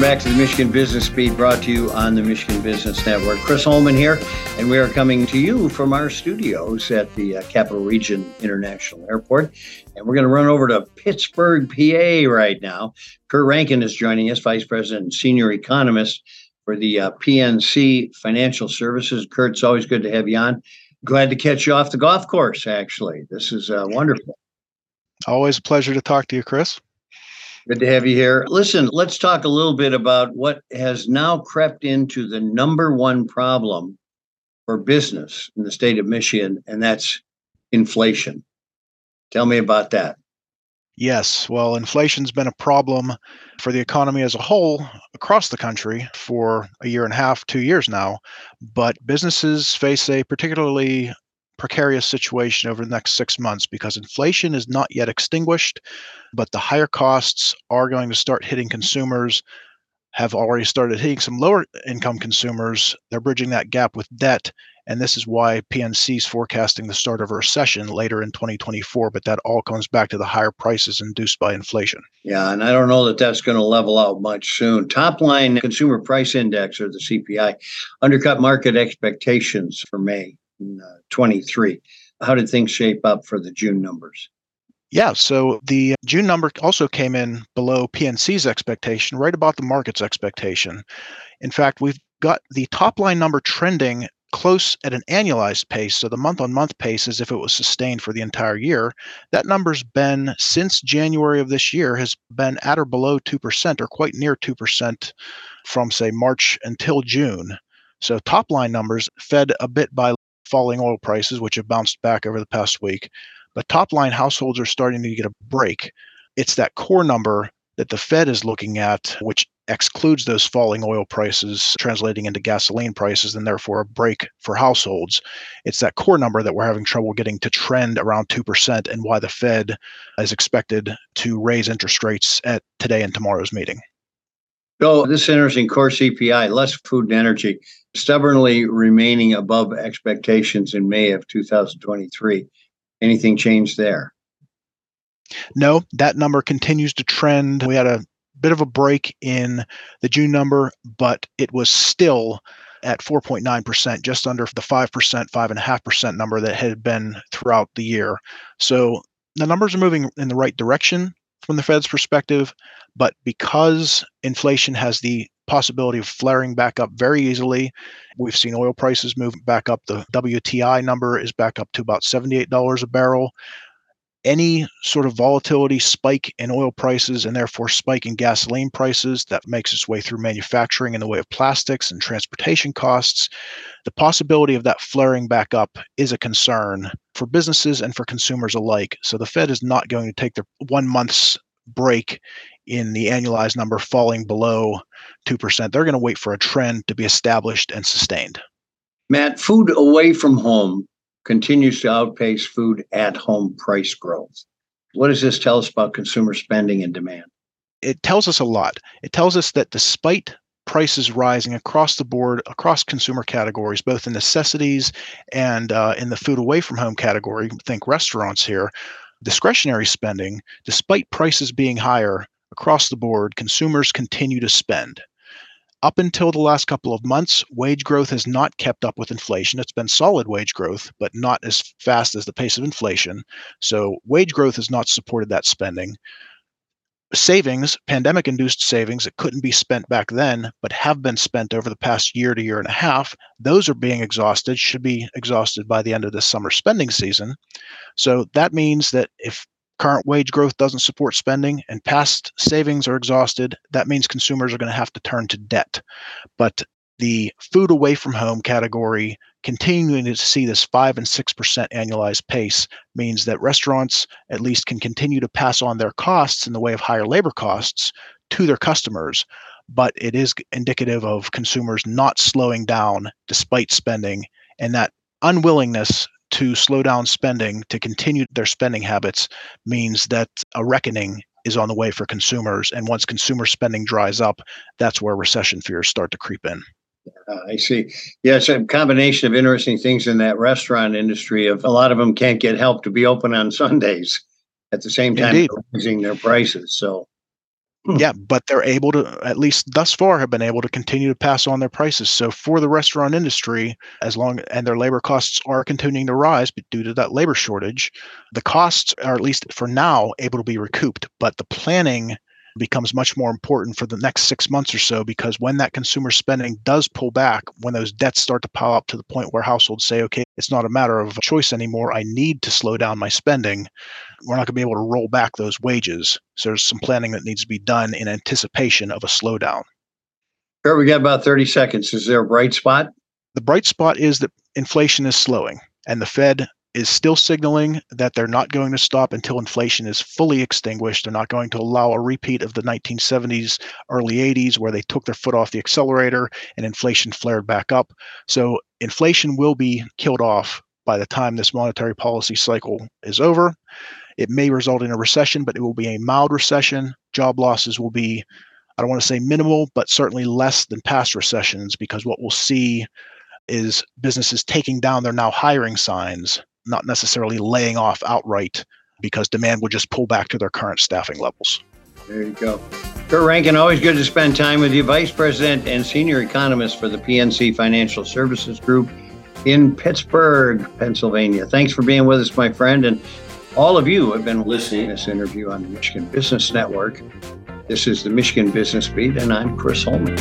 Welcome back to the Michigan Business Beat brought to you on the Michigan Business Network. Chris Holman here, and we are coming to you from our studios at the uh, Capital Region International Airport. And we're going to run over to Pittsburgh, PA right now. Kurt Rankin is joining us, Vice President and Senior Economist for the uh, PNC Financial Services. Kurt, it's always good to have you on. Glad to catch you off the golf course, actually. This is uh, wonderful. Always a pleasure to talk to you, Chris. Good to have you here. Listen, let's talk a little bit about what has now crept into the number one problem for business in the state of Michigan, and that's inflation. Tell me about that. Yes, well, inflation's been a problem for the economy as a whole across the country for a year and a half, two years now. But businesses face a particularly precarious situation over the next six months because inflation is not yet extinguished, but the higher costs are going to start hitting consumers, have already started hitting some lower income consumers. They're bridging that gap with debt. And this is why PNC is forecasting the start of a recession later in 2024. But that all comes back to the higher prices induced by inflation. Yeah, and I don't know that that's going to level out much soon. Top line consumer price index or the CPI undercut market expectations for May. Uh, 23. How did things shape up for the June numbers? Yeah, so the June number also came in below PNC's expectation, right about the market's expectation. In fact, we've got the top line number trending close at an annualized pace. So the month on month pace, as if it was sustained for the entire year, that number's been since January of this year has been at or below 2% or quite near 2% from, say, March until June. So top line numbers fed a bit by falling oil prices, which have bounced back over the past week. But top line households are starting to get a break. It's that core number that the Fed is looking at, which excludes those falling oil prices translating into gasoline prices and therefore a break for households. It's that core number that we're having trouble getting to trend around 2% and why the Fed is expected to raise interest rates at today and tomorrow's meeting. So this is interesting core CPI, less food and energy stubbornly remaining above expectations in May of 2023. Anything changed there? No, that number continues to trend. We had a bit of a break in the June number, but it was still at 4.9%, just under the 5%, 5.5% number that had been throughout the year. So the numbers are moving in the right direction from the Fed's perspective, but because inflation has the possibility of flaring back up very easily. We've seen oil prices move back up. The WTI number is back up to about $78 a barrel. Any sort of volatility spike in oil prices and therefore spike in gasoline prices that makes its way through manufacturing in the way of plastics and transportation costs, the possibility of that flaring back up is a concern for businesses and for consumers alike. So the Fed is not going to take the one month's break in the annualized number falling below 2%. They're going to wait for a trend to be established and sustained. Matt, food away from home continues to outpace food at home price growth. What does this tell us about consumer spending and demand? It tells us a lot. It tells us that despite prices rising across the board, across consumer categories, both in necessities and uh, in the food away from home category, think restaurants here, discretionary spending, despite prices being higher, across the board, consumers continue to spend. Up until the last couple of months, wage growth has not kept up with inflation. It's been solid wage growth, but not as fast as the pace of inflation. So, wage growth has not supported that spending. Savings, pandemic induced savings that couldn't be spent back then, but have been spent over the past year to year and a half, those are being exhausted, should be exhausted by the end of this summer spending season. So, that means that if current wage growth doesn't support spending and past savings are exhausted, that means consumers are going to have to turn to debt. But the food away from home category continuing to see this 5 and 6% annualized pace means that restaurants at least can continue to pass on their costs in the way of higher labor costs to their customers but it is indicative of consumers not slowing down despite spending and that unwillingness to slow down spending, to continue their spending habits, means that a reckoning is on the way for consumers. And once consumer spending dries up, that's where recession fears start to creep in. Uh, I see. Yeah, it's a combination of interesting things in that restaurant industry. Of a lot of them can't get help to be open on Sundays. At the same time, raising their prices. So. Hmm. Yeah, but they're able to, at least thus far, have been able to continue to pass on their prices. So for the restaurant industry, as long and their labor costs are continuing to rise but due to that labor shortage, the costs are at least for now able to be recouped. But the planning becomes much more important for the next six months or so because when that consumer spending does pull back, when those debts start to pile up to the point where households say, okay, it's not a matter of choice anymore, I need to slow down my spending, we're not going to be able to roll back those wages. So there's some planning that needs to be done in anticipation of a slowdown. Here we got about 30 seconds. Is there a bright spot? The bright spot is that inflation is slowing and the Fed is still signaling that they're not going to stop until inflation is fully extinguished. They're not going to allow a repeat of the 1970s, early 80s, where they took their foot off the accelerator and inflation flared back up. So, inflation will be killed off by the time this monetary policy cycle is over. It may result in a recession, but it will be a mild recession. Job losses will be, I don't want to say minimal, but certainly less than past recessions because what we'll see is businesses taking down their now hiring signs not necessarily laying off outright because demand would just pull back to their current staffing levels. There you go. Kurt Rankin, always good to spend time with you, Vice President and Senior Economist for the PNC Financial Services Group in Pittsburgh, Pennsylvania. Thanks for being with us, my friend. And all of you have been listening to this interview on the Michigan Business Network. This is the Michigan Business Beat, and I'm Chris Holman.